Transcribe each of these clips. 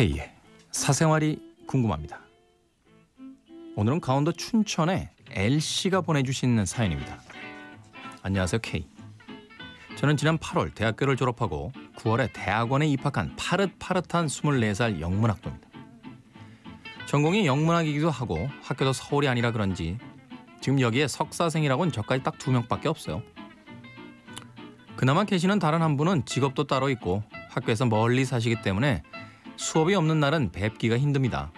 K의 사생활이 궁금합니다. 오늘은 강원도 춘천에 L씨가 보내주신 사연입니다. 안녕하세요 K. 저는 지난 8월 대학교를 졸업하고 9월에 대학원에 입학한 파릇파릇한 24살 영문학도입니다. 전공이 영문학이기도 하고 학교도 서울이 아니라 그런지 지금 여기에 석사생이라고는 저까지 딱 두 명밖에 없어요. 그나마 계시는 다른 한 분은 직업도 따로 있고 학교에서 멀리 사시기 때문에 수업이 없는 날은 뵙기가 힘듭니다.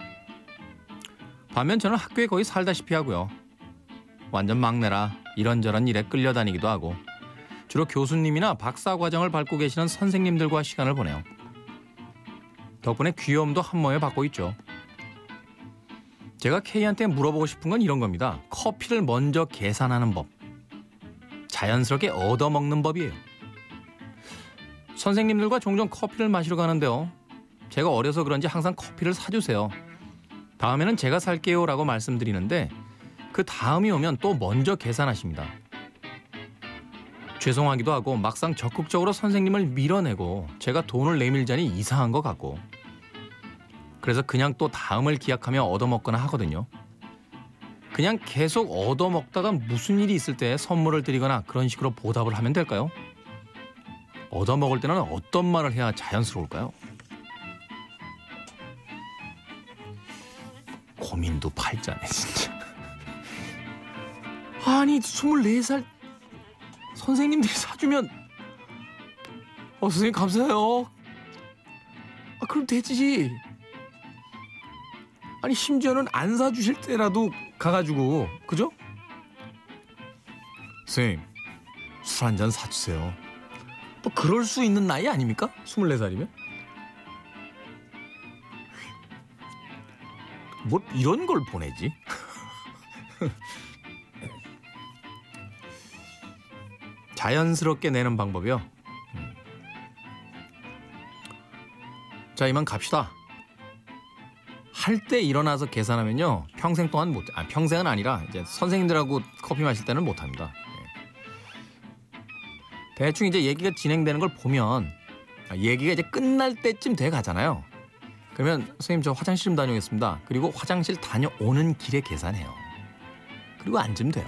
반면 저는 학교에 거의 살다시피 하고요. 완전 막내라 이런저런 일에 끌려다니기도 하고 주로 교수님이나 박사 과정을 밟고 계시는 선생님들과 시간을 보내요. 덕분에 귀여움도 한 몸에 받고 있죠. 제가 K한테 물어보고 싶은 건 이런 겁니다. 커피를 먼저 계산하는 법. 자연스럽게 얻어먹는 법이에요. 선생님들과 종종 커피를 마시러 가는데요. 제가 어려서 그런지 항상 커피를 사주세요. 다음에는 제가 살게요 라고 말씀드리는데 그 다음이 오면 또 먼저 계산하십니다. 죄송하기도 하고 막상 적극적으로 선생님을 밀어내고 제가 돈을 내밀자니 이상한 것 같고 그래서 그냥 또 다음을 기약하며 얻어먹거나 하거든요. 그냥 계속 얻어먹다가 무슨 일이 있을 때 선물을 드리거나 그런 식으로 보답을 하면 될까요? 얻어먹을 때는 어떤 말을 해야 자연스러울까요? 고민도 팔자네 진짜. 아니 24살 선생님들이 사주면 어 선생님 감사해요. 아 그럼 되지. 아니 심지어는 안 사주실 때라도 가가지고 그죠? 선생님 술 한 잔 사주세요. 뭐 그럴 수 있는 나이 아닙니까? 24살이면? 뭐 이런 걸 보내지? 자연스럽게 내는 방법이요. 음. 자, 이만 갑시다. 할 때 일어나서 계산하면요. 평생 동안 못, 아, 평생은 아니라 이제 선생님들하고 커피 마실 때는 못 합니다. 예. 대충 이제 얘기가 진행되는 걸 보면 아, 얘기가 이제 끝날 때쯤 돼 가잖아요. 그러면 선생님 저 화장실 좀 다녀오겠습니다. 그리고 화장실 다녀오는 길에 계산해요. 그리고 앉으면 돼요.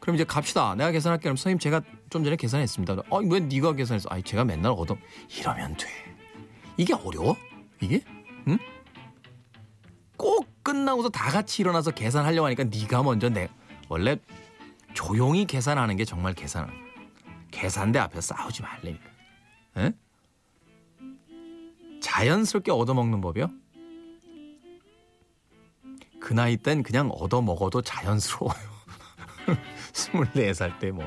그럼 이제 갑시다. 내가 계산할게. 그럼 선생님 제가 좀 전에 계산했습니다. 어, 왜 네가 계산했어? 아니 제가 맨날 얻어. 이러면 돼. 이게 어려워? 이게? 응? 꼭 끝나고서 다 같이 일어나서 계산하려고 하니까 네가 먼저 내 원래 조용히 계산하는 게 정말 계산. 계산대 앞에서 싸우지 말래니까. 에? 자연스럽게 얻어먹는 법이요? 그 나이 땐 그냥 얻어먹어도 자연스러워요. 24살 때 뭐.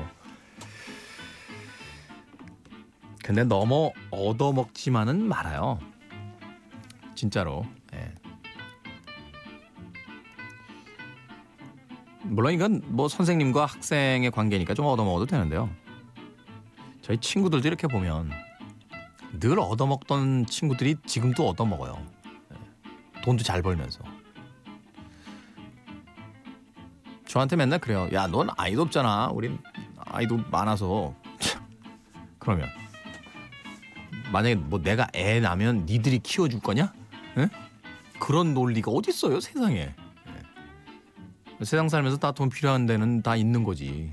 근데 너무 얻어먹지만은 말아요. 진짜로. 예. 물론 이건 뭐 선생님과 학생의 관계니까 좀 얻어먹어도 되는데요. 저희 친구들도 이렇게 보면 늘 얻어먹던 친구들이 지금도 얻어먹어요. 예. 돈도 잘 벌면서. 저한테 맨날 그래요. 야, 넌 아이도 없잖아. 우린 아이도 많아서. 그러면 만약에 뭐 내가 애 낳으면 니들이 키워줄 거냐? 에? 그런 논리가 어디 있어요 세상에? 예. 세상 살면서 다 돈 필요한 데는 다 있는 거지.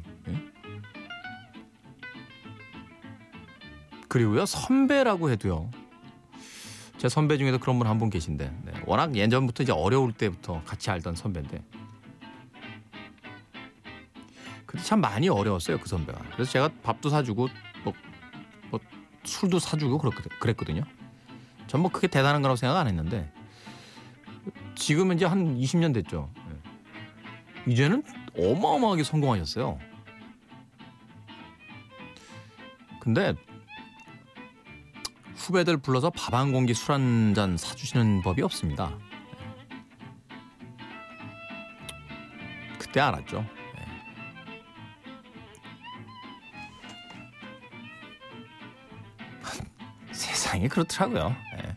그리고요 선배라고 해도요. 제 선배 중에도 그런 분 한 분 계신데 네. 워낙 예전부터 이제 어려울 때부터 같이 알던 선배인데 그때 참 많이 어려웠어요 그 선배가. 그래서 제가 밥도 사주고 뭐, 뭐 술도 사주고 그랬거든요. 전 뭐 그게 대단한 거라고 생각 안 했는데 지금은 이제 한 20년 됐죠. 네. 이제는 어마어마하게 성공하셨어요. 근데 후배들 불러서 밥 한 공기 술 한 잔 사주시는 법이 없습니다. 그때 알았죠. 세상이 그렇더라고요. 예.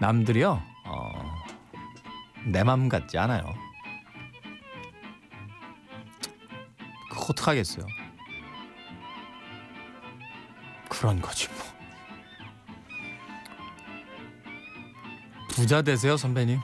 남들이요, 어, 내맘 같지 않아요. 그거 어떡하겠어요. 그런 거지 뭐. 부자 되세요 선배님.